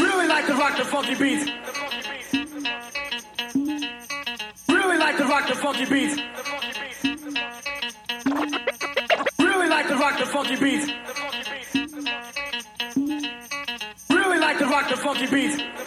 Really like to rock the funky beats. Really like to rock the funky beats. Really like to rock the funky beats. Really like to rock the funky beats.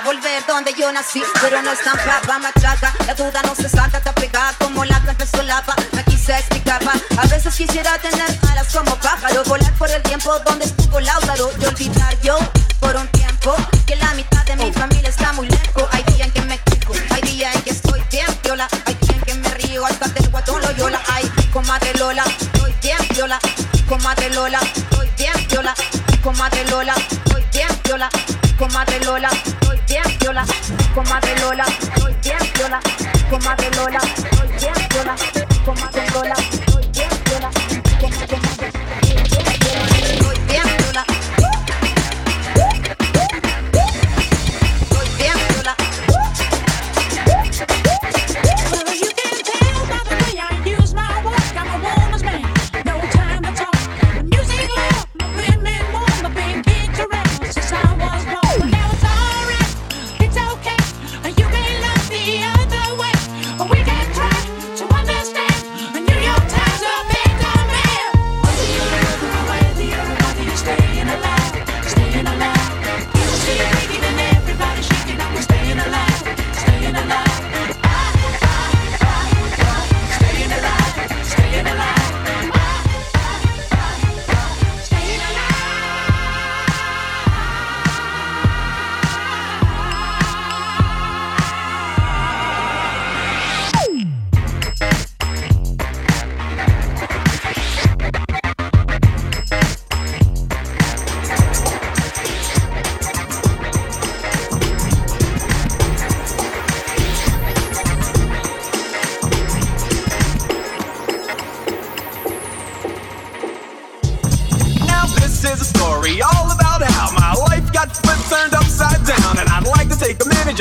volver donde yo nací, pero no estampa, machaca. La duda no se saca, está pegada como la planta solapa. Aquí se explicaba. A veces quisiera tener alas como pájaro, volar por el tiempo donde estuvo Lázaro y olvidar yo por un tiempo que la mitad de mi familia está muy lejos. Hay días en que me explico, hay días en que estoy bien viola, hay días en que me río al hasta del guatón Loyola. Ay, comadre Lola, estoy bien viola, comadre Lola, estoy bien viola, comadre Lola, estoy bien viola, comadre Lola. Lola, comadre Lola, soy bien Lola, comadre Lola.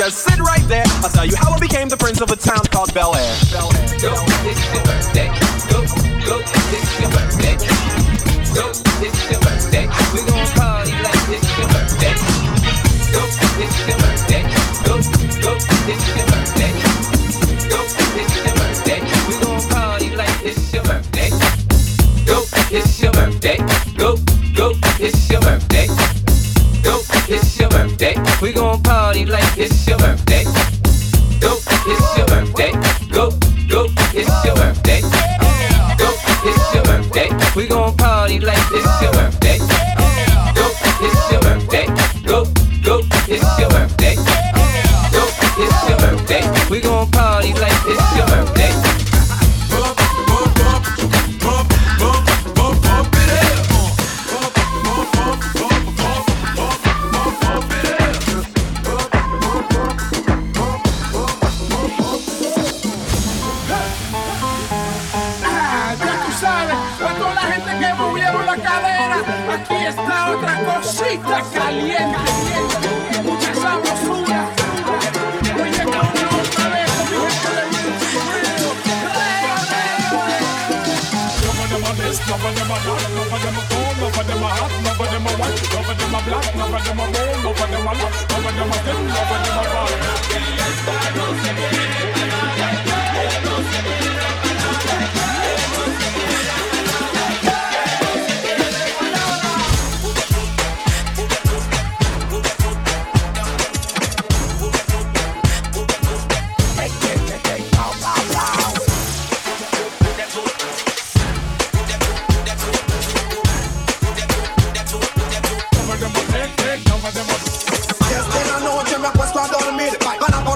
Just sit right there. I'll tell you how I became the prince of a town called Bel Air. Bel Air. Bel -Air. We gon' party like it's your birthday. Pista caliente, mucha sabrosura. Hoy llega una otra vez con mi gente de None of them are this, none of them are that, none of them are cold, none of them are hot,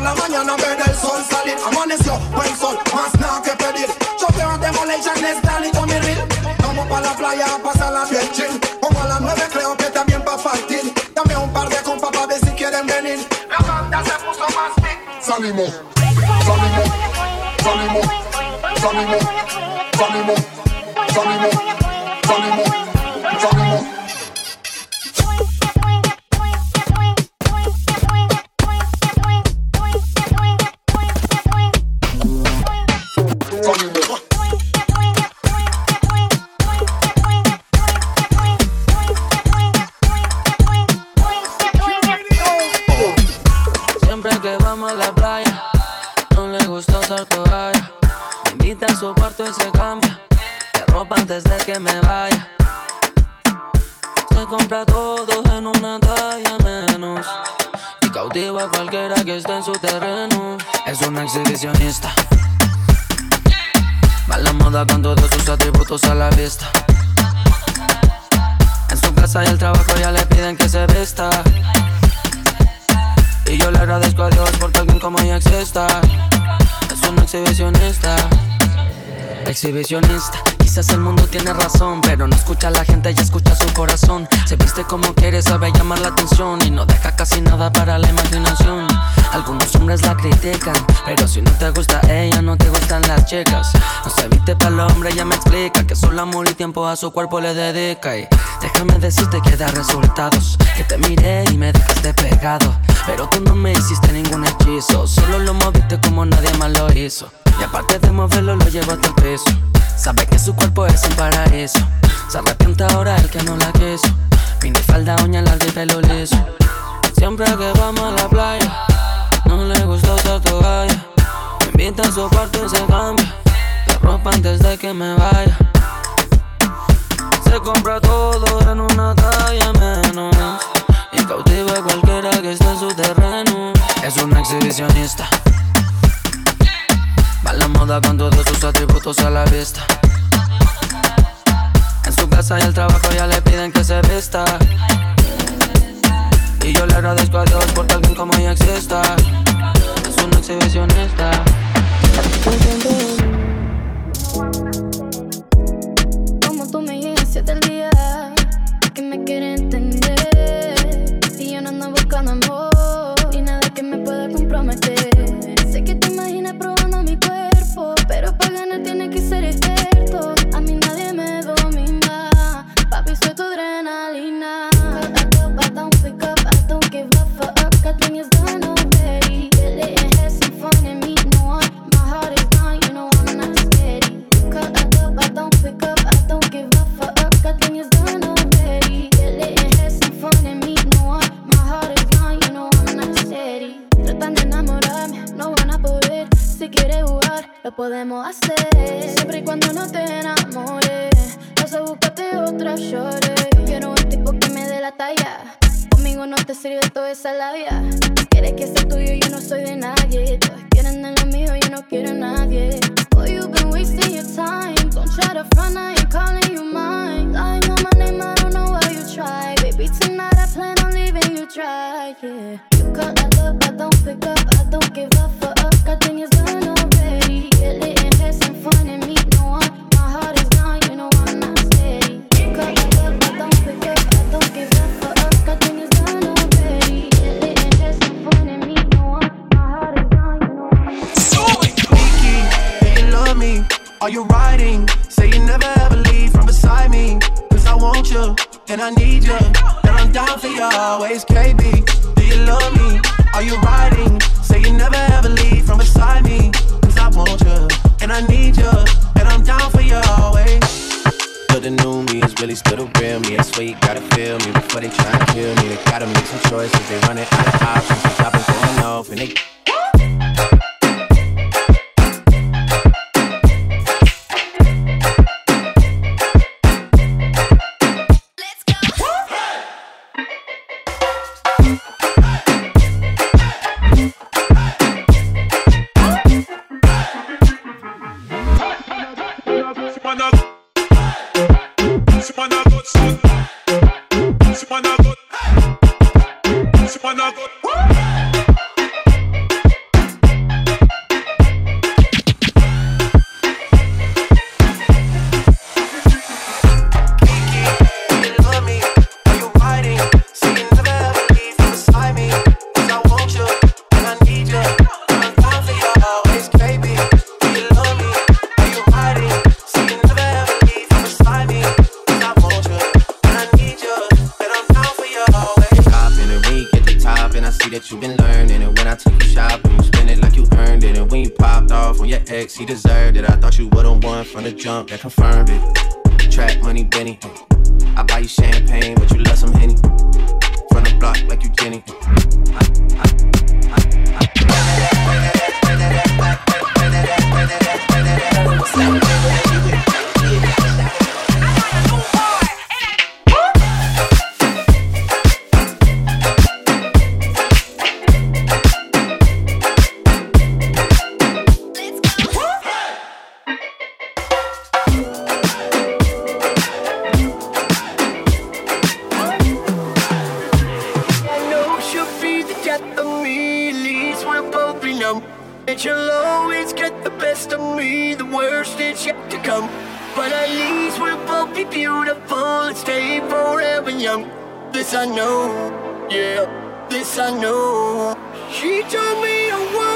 la mañana ver el sol salir. Amaneció buen sol, más nada que pedir. A Demolition, Stan y Tommy Real Vamos pa' la playa a pasarla bien chill. Como a las nueve creo que también pa' partir. Dame un par de compas pa' ver si quieren venir. La banda se puso más big. Salimos, salimos, salimos, salimos, cualquiera que esté en su terreno. Es una exhibicionista. Va la moda con todos sus atributos a la vista. En su casa y el trabajo ya le piden que se vista. Y yo le agradezco a Dios porque alguien como ella exista. Es una exhibicionista. Exhibicionista, quizás el mundo tiene razón, pero no escucha a la gente y escucha su corazón. Se viste como quiere, sabe llamar la atención y no deja casi nada para la imaginación. Algunos hombres la critican, pero si no te gusta ella, no te gustan las chicas. No se viste para el hombre, ella me explica que solo amor y tiempo a su cuerpo le dedica. Y déjame decirte que da resultados, que te miré y me dejaste pegado. Pero tú no me hiciste ningún hechizo, solo lo moviste como nadie más lo hizo. Y aparte de moverlo, lo llevo hasta el peso. Sabe que su cuerpo es un paraíso. Se arrepiente ahora el que no la quiso. Mini falda, uña larga y pelo liso. Siempre que vamos a la playa, no le gusta usar toalla. Me invita a su cuarto y se cambia de ropa antes de que me vaya. Se compra todo en una talla menos y cautiva a cualquiera que esté en su terreno. Es una exhibicionista. La moda con todos sus atributos a la vista. En su casa y el trabajo ya le piden que se vista. Y yo le agradezco a Dios porque alguien como ella exista. Es una exhibicionista. Como tú me llegas siete el día que me quiere entender me dé la talla. Conmigo no te sirve toda esa labia. Quieres que sea tuyo, yo no soy de nadie. Todos quieren de lo mío, yo no quiero a nadie. Boy, you've been wasting your time. Don't try to front, I ain't calling you mine. Lying on my name, I don't know why you try. Baby, tonight I plan on leaving you dry, yeah. You cut that up, I don't pick up, I don't give a fuck. I think it's done already. Get lit and have some fun Are you riding? Say you never ever leave from beside me. Cause I want you, and I need you. And I'm down for you always, KB. Do you love me? Are you riding? Say you never ever leave from beside me. Cause I want you, and I need you. And I'm down for you always. But the new me is really still the real me. I swear you gotta feel me before they try and kill me. They gotta make some choices. They running out of options. I've been going off and they love ex he deserved it. I thought you the one from the jump that confirmed it. Track money Benny. I buy you champagne but you love some Henny. From the block like you Jenny. I numb. And she'll always get the best of me. The worst is yet to come. But at least we'll both be beautiful and stay forever young. This I know, yeah, this I know. She told me to worry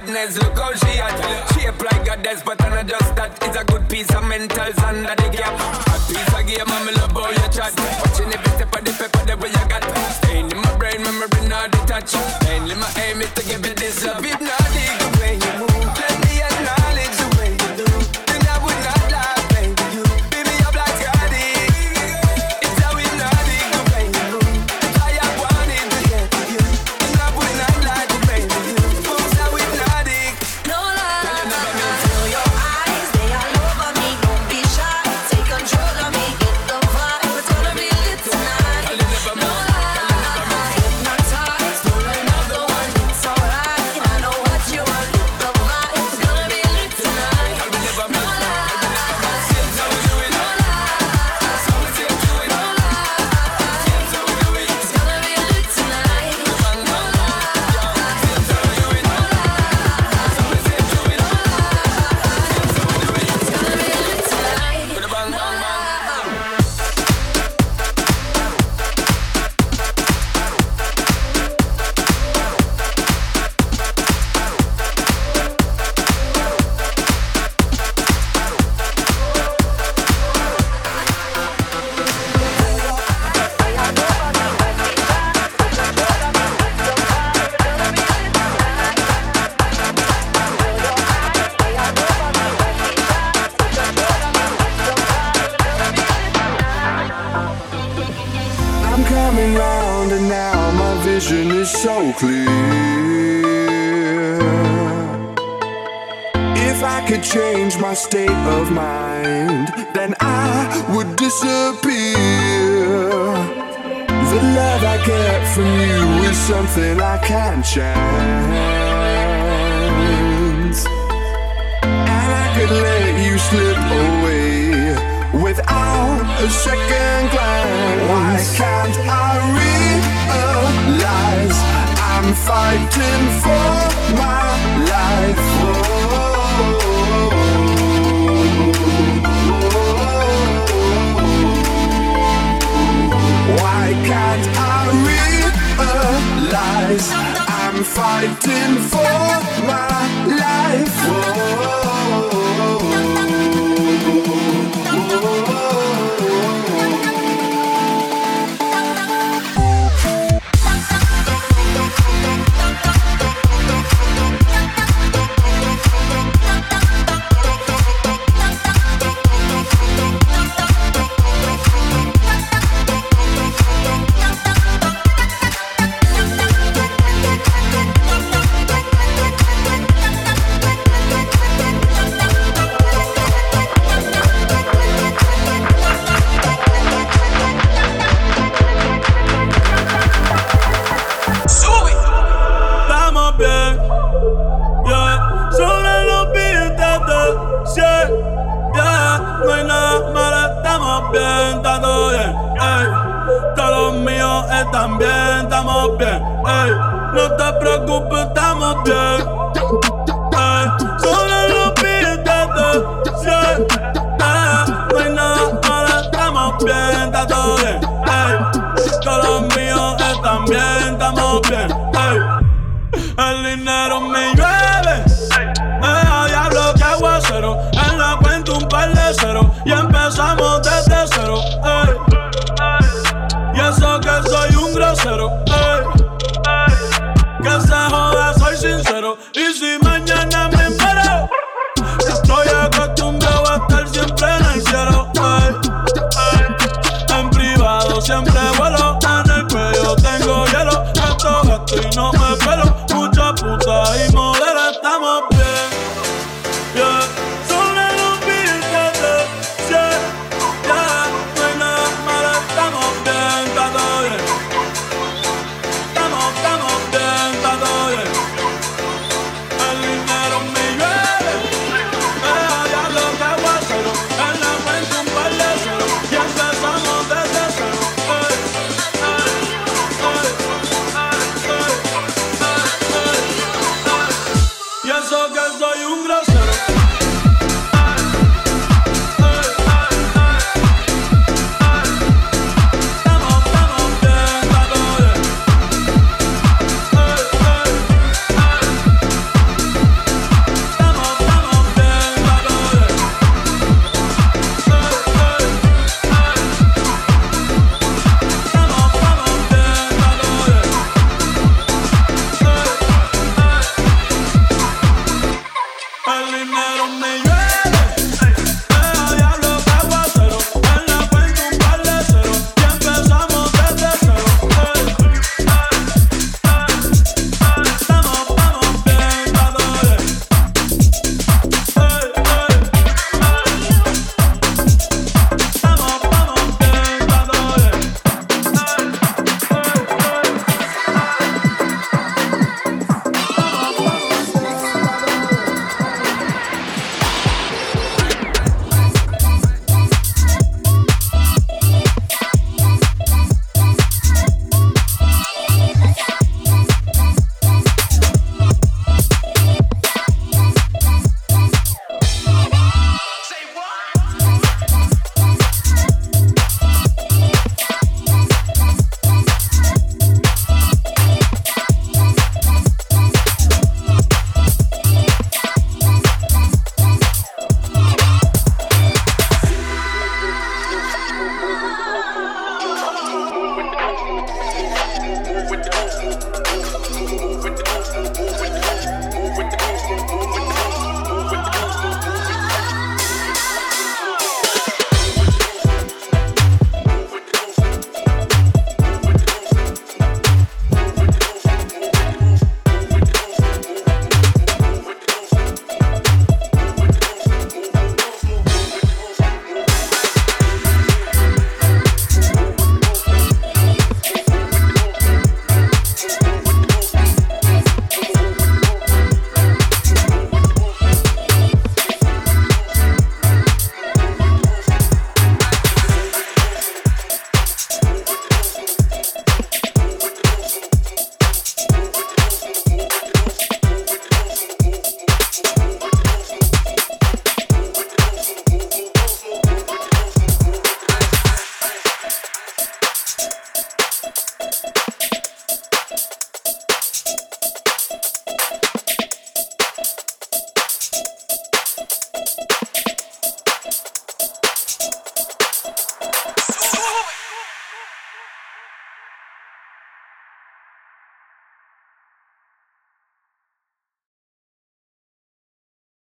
badness, look how she at. Shape like desk, but I'm not just that. It's a good piece of mentals under the gap. A piece of game, I'm love how you chat. Watching every step of the paper, the way you got. Staying in my brain, memory not detached. Mainly my aim is to give you this love. If not, dig the way you move. So clear. If I could change my state of mind, then I would disappear. The love I get from you is something I can't chance. And I could let you slip away without a second glance. Why can't I realize I'm fighting for my life? Why can't I realize I'm fighting for my